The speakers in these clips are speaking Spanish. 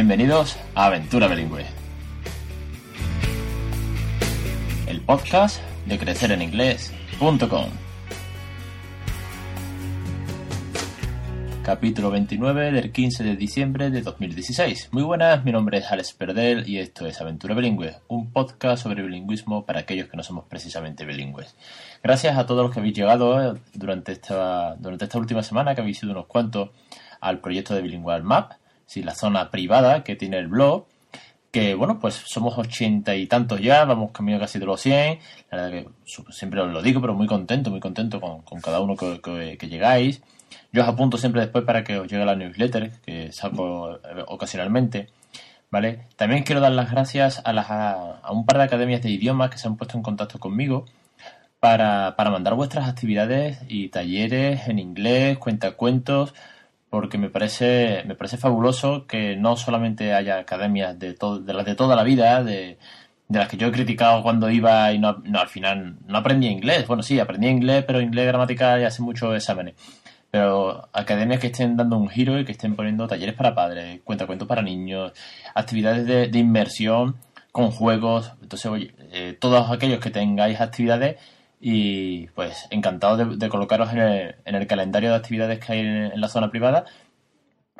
Bienvenidos a Aventura Bilingüe, el podcast de crecereninglés.com. Capítulo 29 del 15 de diciembre de 2016. Muy buenas, mi nombre es Alex Perdel y esto es Aventura Bilingüe, un podcast sobre bilingüismo para aquellos que no somos precisamente bilingües. Gracias a todos los que habéis llegado eh, durante esta, durante esta última semana, que habéis sido unos cuantos, al proyecto de Bilingual Map, si la zona privada que tiene el blog, que bueno, pues somos ochenta y tantos ya, vamos camino casi de los 100, la verdad que siempre os lo digo, pero muy contento, muy contento con, cada uno que, llegáis. Yo os apunto siempre después para que os llegue la newsletter, que saco eh, ocasionalmente. ¿Vale? También quiero dar las gracias a, las, a, un par de academias de idiomas que se han puesto en contacto conmigo para, para mandar vuestras actividades y talleres en inglés, cuentacuentos, porque me parece, me parece fabuloso que no solamente haya academias de, de las de toda la vida, de, de las que yo he criticado cuando iba y no, no, al final no aprendí inglés. Bueno, sí, aprendí inglés, pero inglés gramatical y hace muchos exámenes. Pero academias que estén dando un giro y que estén poniendo talleres para padres, cuentacuentos para niños, actividades de, de inmersión con juegos. Entonces, oye, eh, todos aquellos que tengáis actividades y pues encantado de, colocaros en el, en el, calendario de actividades que hay en, la zona privada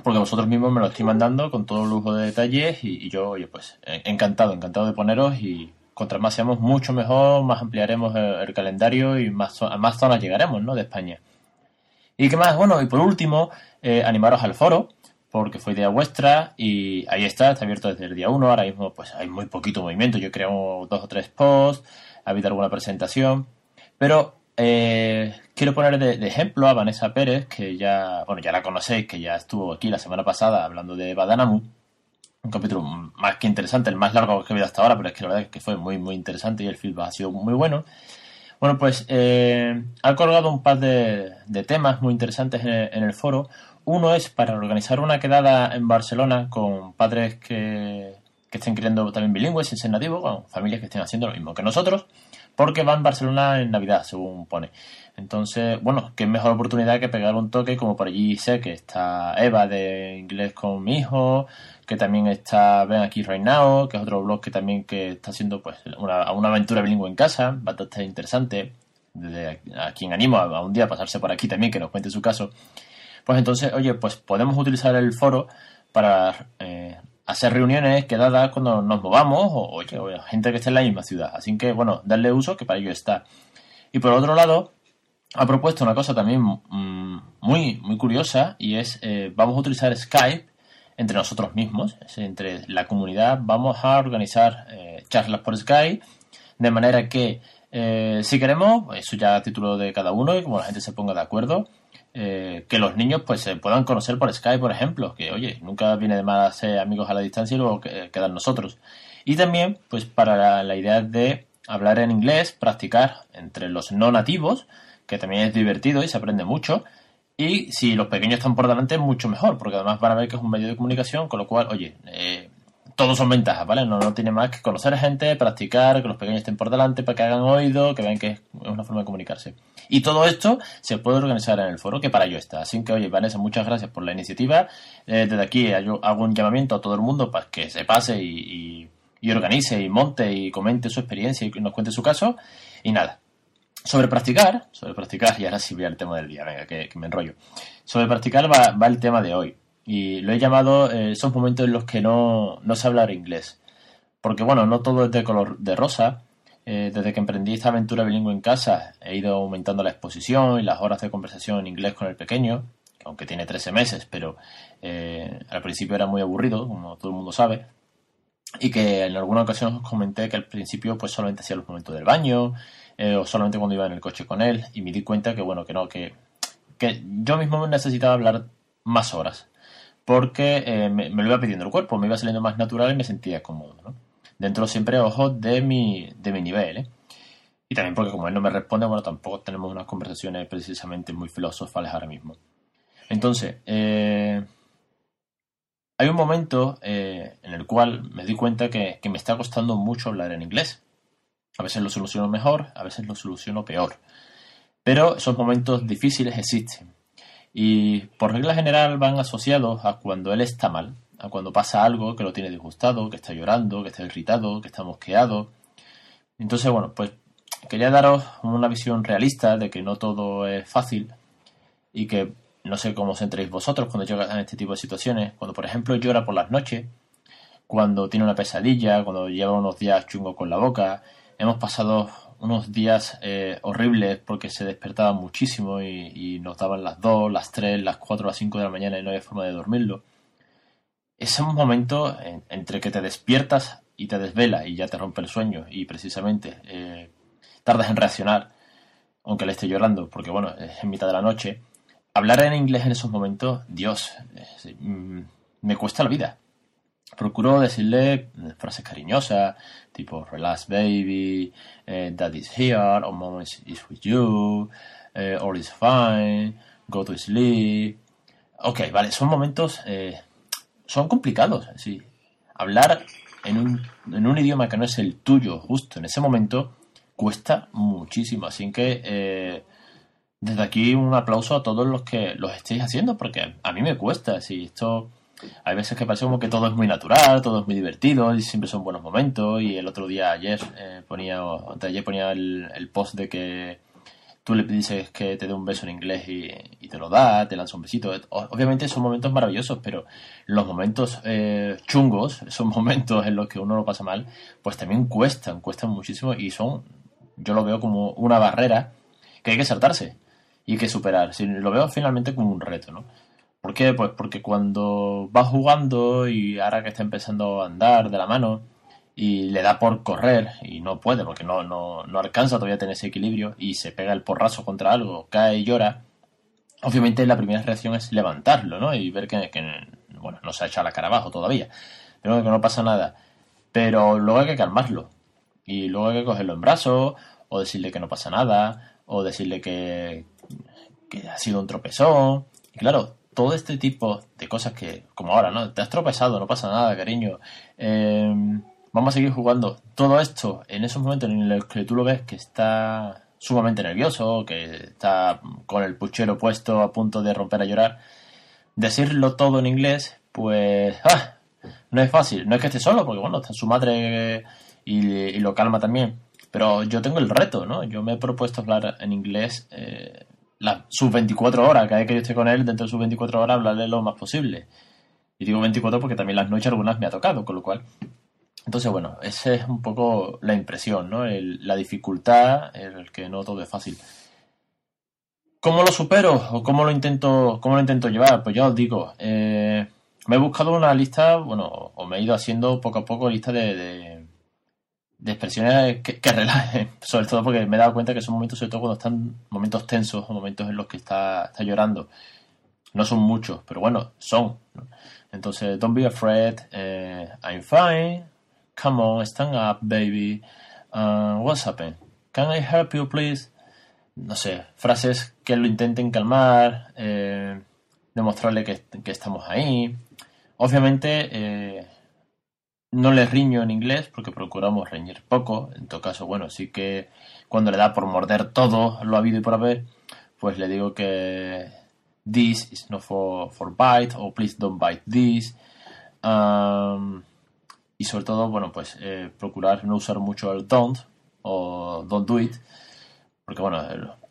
porque vosotros mismos me lo estáis mandando con todo lujo de detalles y, yo, oye, pues encantado, encantado de poneros y contra más seamos mucho mejor, más ampliaremos el, calendario y más, a más zonas llegaremos, ¿no? De España. ¿Y qué más? Bueno, y por último, eh, animaros al foro, porque fue idea vuestra y ahí está, está abierto desde el día 1, ahora mismo pues hay muy poquito movimiento, yo creo dos o tres posts, ha habido alguna presentación, pero eh, quiero poner de, ejemplo a Vanessa Pérez, que ya, bueno, ya la conocéis, que ya estuvo aquí la semana pasada hablando de Badanamu. Un capítulo más que interesante, el más largo que he visto hasta ahora, pero es que la verdad es que fue muy, muy interesante y el feedback ha sido muy bueno. Bueno, pues eh, ha colgado un par de, temas muy interesantes en el, foro. Uno es para organizar una quedada en Barcelona con padres que, que estén criando también bilingües sin ser nativos, con familias que estén haciendo lo mismo que nosotros porque va en Barcelona en Navidad, según pone. Entonces, bueno, qué mejor oportunidad que pegar un toque, como por allí sé que está Eva de Inglés con mi hijo, que también está Ven aquí right que es otro blog que también que está haciendo pues una, una aventura bilingüe en casa, bastante interesante. Desde a, quien animo a, un día pasarse por aquí también, que nos cuente su caso. Pues entonces, oye, pues podemos utilizar el foro para eh, hacer reuniones, quedadas cuando nos movamos o, oye, gente que esté en la misma ciudad. Así que, bueno, darle uso que para ello está. Y por otro lado, ha propuesto una cosa también mm, muy, muy curiosa y es, eh, vamos a utilizar Skype entre nosotros mismos, entre la comunidad, vamos a organizar eh, charlas por Skype, de manera que eh, si queremos, eso ya a título de cada uno y como la gente se ponga de acuerdo, eh, que los niños pues se puedan conocer por Skype, por ejemplo, que oye, nunca viene de más ser amigos a la distancia y luego quedan nosotros. Y también pues para la, idea de hablar en inglés, practicar entre los no nativos, que también es divertido y se aprende mucho. Y si los pequeños están por delante, mucho mejor, porque además van a ver que es un medio de comunicación, con lo cual, oye, eh, todos son ventajas, ¿vale? No, no tiene más que conocer gente, practicar, que los pequeños estén por delante para que hagan oído, que vean que es una forma de comunicarse. Y todo esto se puede organizar en el foro, que para ello está. Así que, oye, Vanessa, muchas gracias por la iniciativa. Eh, desde aquí hago un llamamiento a todo el mundo para que se pase y, organice y monte y comente su experiencia y nos cuente su caso. Y nada, sobre practicar, sobre practicar, y ahora sí voy al tema del día, venga, que, me enrollo. Sobre practicar va, va, el tema de hoy. Y lo he llamado eh, esos momentos en los que no, no sé hablar inglés. Porque bueno, no todo es de color de rosa. Eh, desde que emprendí esta aventura bilingüe en casa, he ido aumentando la exposición y las horas de conversación en inglés con el pequeño, aunque tiene 13 meses, pero eh, al principio era muy aburrido, como todo el mundo sabe. Y que en alguna ocasión os comenté que al principio pues solamente hacía los momentos del baño, o solamente cuando iba en el coche con él, y me di cuenta que bueno, que no, que, que yo mismo necesitaba hablar más horas porque eh, me, lo iba pidiendo el cuerpo, me iba saliendo más natural y me sentía cómodo, ¿no? Dentro siempre, ojo, de mi, de mi nivel, ¿eh? Y también porque como él no me responde, bueno, tampoco tenemos unas conversaciones precisamente muy filosofales ahora mismo. Entonces, eh, hay un momento en el cual me di cuenta que, que me está costando mucho hablar en inglés. A veces lo soluciono mejor, a veces lo soluciono peor. Pero esos momentos difíciles existen. Y por regla general van asociados a cuando él está mal, a cuando pasa algo que lo tiene disgustado, que está llorando, que está irritado, que está mosqueado. Entonces, bueno, pues quería daros una visión realista de que no todo es fácil y que no sé cómo os entréis vosotros cuando llegan a este tipo de situaciones. Cuando, por ejemplo, llora por las noches, cuando tiene una pesadilla, cuando lleva unos días chungo con la boca. Hemos pasado unos días eh, horribles porque se despertaba muchísimo y, nos daban las 2, las 3, las 4, las 5 de la mañana y no había forma de dormirlo. Es un momento entre que te despiertas y te desvela y ya te rompe el sueño y precisamente eh, tardas en reaccionar, aunque le esté llorando, porque bueno, es en mitad de la noche. Hablar en inglés en esos momentos, Dios, mm, me cuesta la vida procuro decirle frases cariñosas, tipo relax baby, eh, daddy's here, or mom is, with you, eh, all is fine, go to sleep. Ok, vale, son momentos, eh, son complicados, sí. Hablar en un, en un idioma que no es el tuyo justo en ese momento cuesta muchísimo, así que eh, desde aquí un aplauso a todos los que los estéis haciendo, porque a mí me cuesta, si esto hay veces que parece como que todo es muy natural, todo es muy divertido y siempre son buenos momentos. Y el otro día, ayer, eh, ponía, ponía el, post de que tú le dices que te dé un beso en inglés y, te lo da, te lanza un besito. Obviamente son momentos maravillosos, pero los momentos eh, chungos, esos momentos en los que uno lo pasa mal, pues también cuestan, cuestan muchísimo y son, yo lo veo como una barrera que hay que saltarse y que superar. lo veo finalmente como un reto, ¿no? ¿Por qué? Pues porque cuando va jugando y ahora que está empezando a andar de la mano y le da por correr y no puede porque no, no, no alcanza todavía a tener ese equilibrio y se pega el porrazo contra algo, cae y llora, obviamente la primera reacción es levantarlo, ¿no? Y ver que, bueno, no se ha echado la cara abajo todavía, pero que no pasa nada. Pero luego hay que calmarlo y luego hay que cogerlo en brazos o decirle que no pasa nada o decirle que, que ha sido un tropezón. Y claro, todo este tipo de cosas que, como ahora, ¿no? Te has tropezado, no pasa nada, cariño. Em, vamos a seguir jugando. Todo esto, en esos momentos en los que tú lo ves que está sumamente nervioso, que está con el puchero puesto a punto de romper a llorar, decirlo todo en inglés, pues ¡ah! no es fácil. No es que esté solo, porque bueno, está su madre y, lo calma también. Pero yo tengo el reto, ¿no? Yo me he propuesto hablar en inglés eh, sus 24 horas, cada vez que yo esté con él, dentro de sus 24 horas, hablarle lo más posible. Y digo 24 porque también las noches algunas me ha tocado, con lo cual. Entonces, bueno, esa es un poco la impresión, ¿no? la dificultad, el que no todo es fácil. ¿Cómo lo supero o cómo lo intento, cómo lo intento llevar? Pues ya os digo, eh, me he buscado una lista, bueno, o me he ido haciendo poco a poco lista de expresiones que, relajen, sobre todo porque me he dado cuenta que son momentos, sobre todo cuando están momentos tensos o momentos en los que está, está llorando. No son muchos, pero bueno, son. Entonces, don't be afraid, eh, I'm fine, come on, stand up, baby, uh, what's happened? Can I help you, please? No sé, frases que lo intenten calmar, eh, demostrarle que, que, estamos ahí. Obviamente, eh, no le riño en inglés porque procuramos reñir poco. En todo caso, bueno, sí que cuando le da por morder todo lo habido y por haber, pues le digo que this is not for, for bite o please don't bite this. Y sobre todo, bueno, pues eh, procurar no usar mucho el don't o don't do it porque bueno,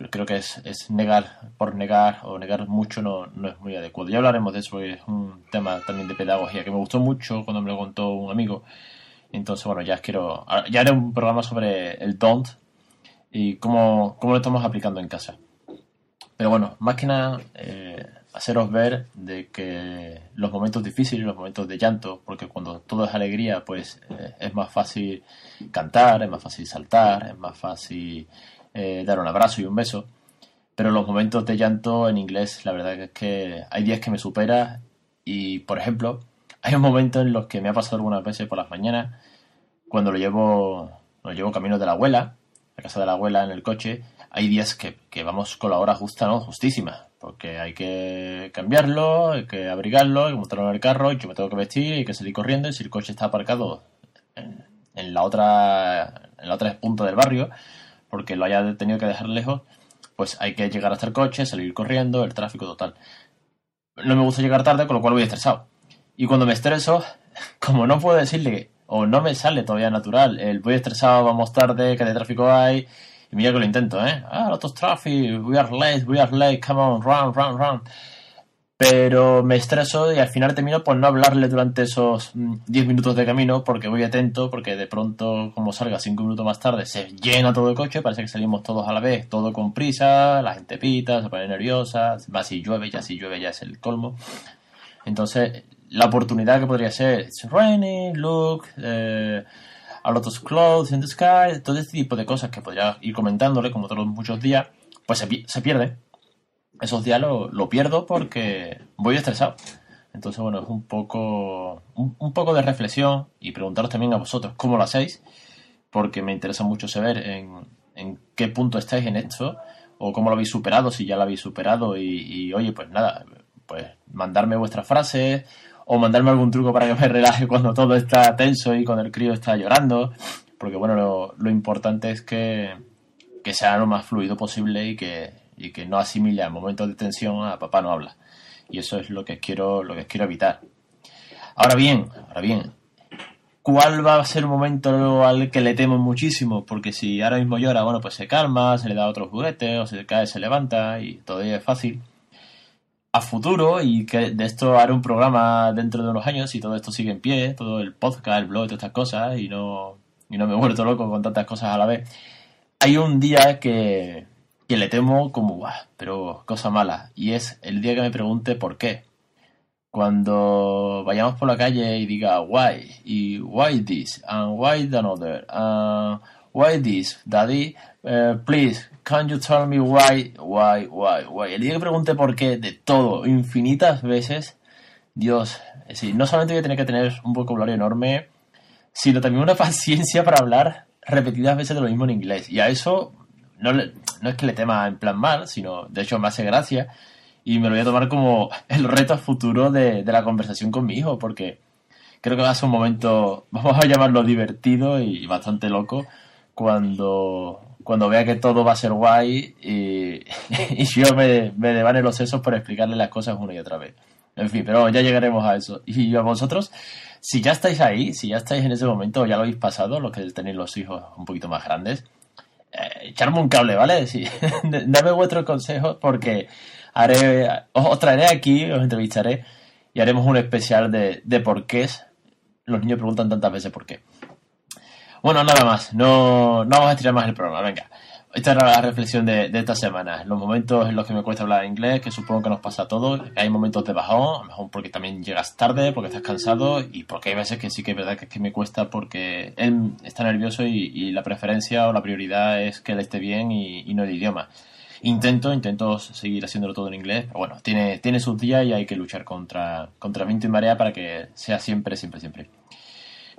creo que es, es, negar por negar o negar mucho no, no, es muy adecuado. Ya hablaremos de eso porque es un tema también de pedagogía que me gustó mucho cuando me lo contó un amigo. Entonces, bueno, ya quiero, ya haré un programa sobre el don't y cómo, cómo lo estamos aplicando en casa. Pero bueno, más que nada, eh, haceros ver de que los momentos difíciles, los momentos de llanto, porque cuando todo es alegría, pues eh, es más fácil cantar, es más fácil saltar, es más fácil eh, dar un abrazo y un beso. Pero los momentos de llanto en inglés, la verdad es que hay días que me supera y, por ejemplo, hay un momento en los que me ha pasado algunas veces por las mañanas, cuando lo llevo, lo llevo camino de la abuela, a casa de la abuela en el coche, hay días que, vamos con la hora justa, ¿no? Justísima, porque hay que cambiarlo, hay que abrigarlo, hay que montarlo en el carro, y yo me tengo que vestir, hay que salir corriendo, y si el coche está aparcado en la otra en la otra punta del barrio, porque lo haya tenido que dejar lejos, pues hay que llegar hasta el coche, salir corriendo, el tráfico total. No me gusta llegar tarde, con lo cual voy estresado. Y cuando me estreso, como no puedo decirle, o no me sale todavía natural, el voy estresado, vamos tarde, que de tráfico hay, y mira que lo intento, ¿eh? Ah, of traffic, we are late, we are late, come on, run, run, run pero me estreso y al final termino por no hablarle durante esos 10 mm, minutos de camino porque voy atento, porque de pronto, como salga 5 minutos más tarde, se llena todo el coche, parece que salimos todos a la vez, todo con prisa, la gente pita, se pone nerviosa, va si llueve, ya si llueve ya es el colmo. Entonces, la oportunidad que podría ser, it's raining, look, eh, a lot of clouds in the sky, todo este tipo de cosas que podría ir comentándole como todos muchos días, pues se, se pierde esos días lo, pierdo porque voy estresado. Entonces, bueno, es un poco, un, poco de reflexión y preguntaros también a vosotros cómo lo hacéis, porque me interesa mucho saber en, en qué punto estáis en esto o cómo lo habéis superado, si ya lo habéis superado y, oye, pues nada, pues mandarme vuestras frases o mandarme algún truco para que me relaje cuando todo está tenso y cuando el crío está llorando, porque bueno, lo, lo importante es que, que sea lo más fluido posible y que, y que no asimile a momentos de tensión a papá no habla. Y eso es lo que quiero, lo que quiero evitar. Ahora bien, ahora bien, ¿cuál va a ser un momento al que le temo muchísimo? Porque si ahora mismo llora, bueno, pues se calma, se le da otros juguetes, o se cae, se levanta, y todavía es fácil. A futuro, y que de esto haré un programa dentro de unos años, y todo esto sigue en pie, todo el podcast, el blog, todas estas cosas, y no, y no me he vuelto loco con tantas cosas a la vez. Hay un día que, que le temo como, pero cosa mala. Y es el día que me pregunte por qué. Cuando vayamos por la calle y diga why, y why this, and why another, and why this, daddy, eh, please, can you tell me why, why, why, why. El día que pregunte por qué de todo, infinitas veces, Dios, es decir, no solamente voy a tener que tener un vocabulario enorme, sino también una paciencia para hablar repetidas veces de lo mismo en inglés. Y a eso no, no es que le tema en plan mal, sino de hecho me hace gracia y me lo voy a tomar como el reto futuro de, de la conversación con mi hijo, porque creo que va a ser un momento, vamos a llamarlo divertido y bastante loco, cuando, cuando vea que todo va a ser guay y, y yo me, me devane los sesos por explicarle las cosas una y otra vez. En fin, pero ya llegaremos a eso. Y a vosotros, si ya estáis ahí, si ya estáis en ese momento ya lo habéis pasado, los que tenéis los hijos un poquito más grandes, echarme un cable, ¿vale? Sí. Dame vuestros consejos porque haré, os, traeré aquí, os entrevistaré y haremos un especial de, de por qué los niños preguntan tantas veces por qué. Bueno, nada más, no, no vamos a estirar más el programa, venga. Esta era la reflexión de, esta semana. Los momentos en los que me cuesta hablar inglés, que supongo que nos pasa a todos. Hay momentos de bajón, a lo mejor porque también llegas tarde, porque estás cansado y porque hay veces que sí que es verdad que, es que me cuesta porque él está nervioso y, la preferencia o la prioridad es que él esté bien y, no el idioma. Intento, intento seguir haciéndolo todo en inglés, pero bueno, tiene, tiene sus días y hay que luchar contra, contra viento y marea para que sea siempre, siempre, siempre.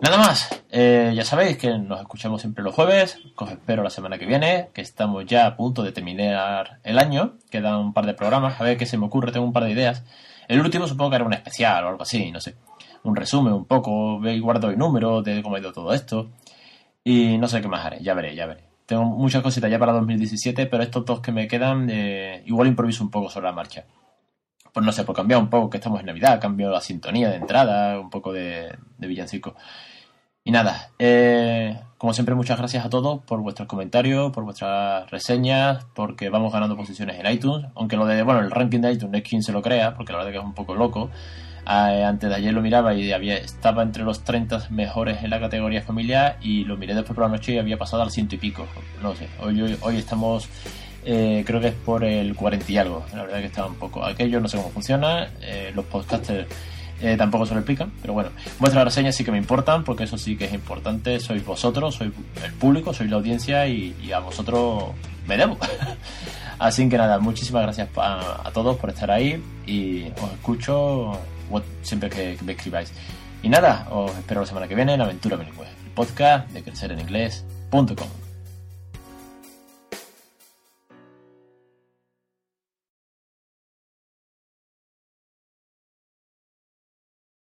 Nada más, eh, ya sabéis que nos escuchamos siempre los jueves, os espero la semana que viene, que estamos ya a punto de terminar el año, quedan un par de programas, a ver qué se me ocurre, tengo un par de ideas. El último supongo que hará un especial o algo así, no sé, un resumen un poco, ve guardo el número de cómo ha ido todo esto, y no sé qué más haré, ya veré, ya veré. Tengo muchas cositas ya para 2017, pero estos dos que me quedan, eh, igual improviso un poco sobre la marcha. Pues no sé, por cambiar un poco, que estamos en Navidad, cambio la sintonía de entrada, un poco de villancico. Y nada, eh, como siempre, muchas gracias a todos por vuestros comentarios, por vuestras reseñas, porque vamos ganando posiciones en iTunes. Aunque lo de, bueno, el ranking de iTunes no es quien se lo crea, porque la verdad que es un poco loco. Eh, antes de ayer lo miraba y había, estaba entre los 30 mejores en la categoría familiar y lo miré después por la noche y había pasado al ciento y pico. No sé, hoy, hoy, estamos, eh, creo que es por el 40 y algo. La verdad que estaba un poco. Aquello no sé cómo funciona. los podcasters eh, tampoco se lo explican, pero bueno, vuestras reseñas sí que me importan, porque eso sí que es importante, sois vosotros, sois el público, sois la audiencia y, a vosotros me debo. Así que nada, muchísimas gracias a, todos por estar ahí y os escucho siempre que, me escribáis. Y nada, os espero la semana que viene en Aventura Bilingüe, el podcast de crecereninglés.com.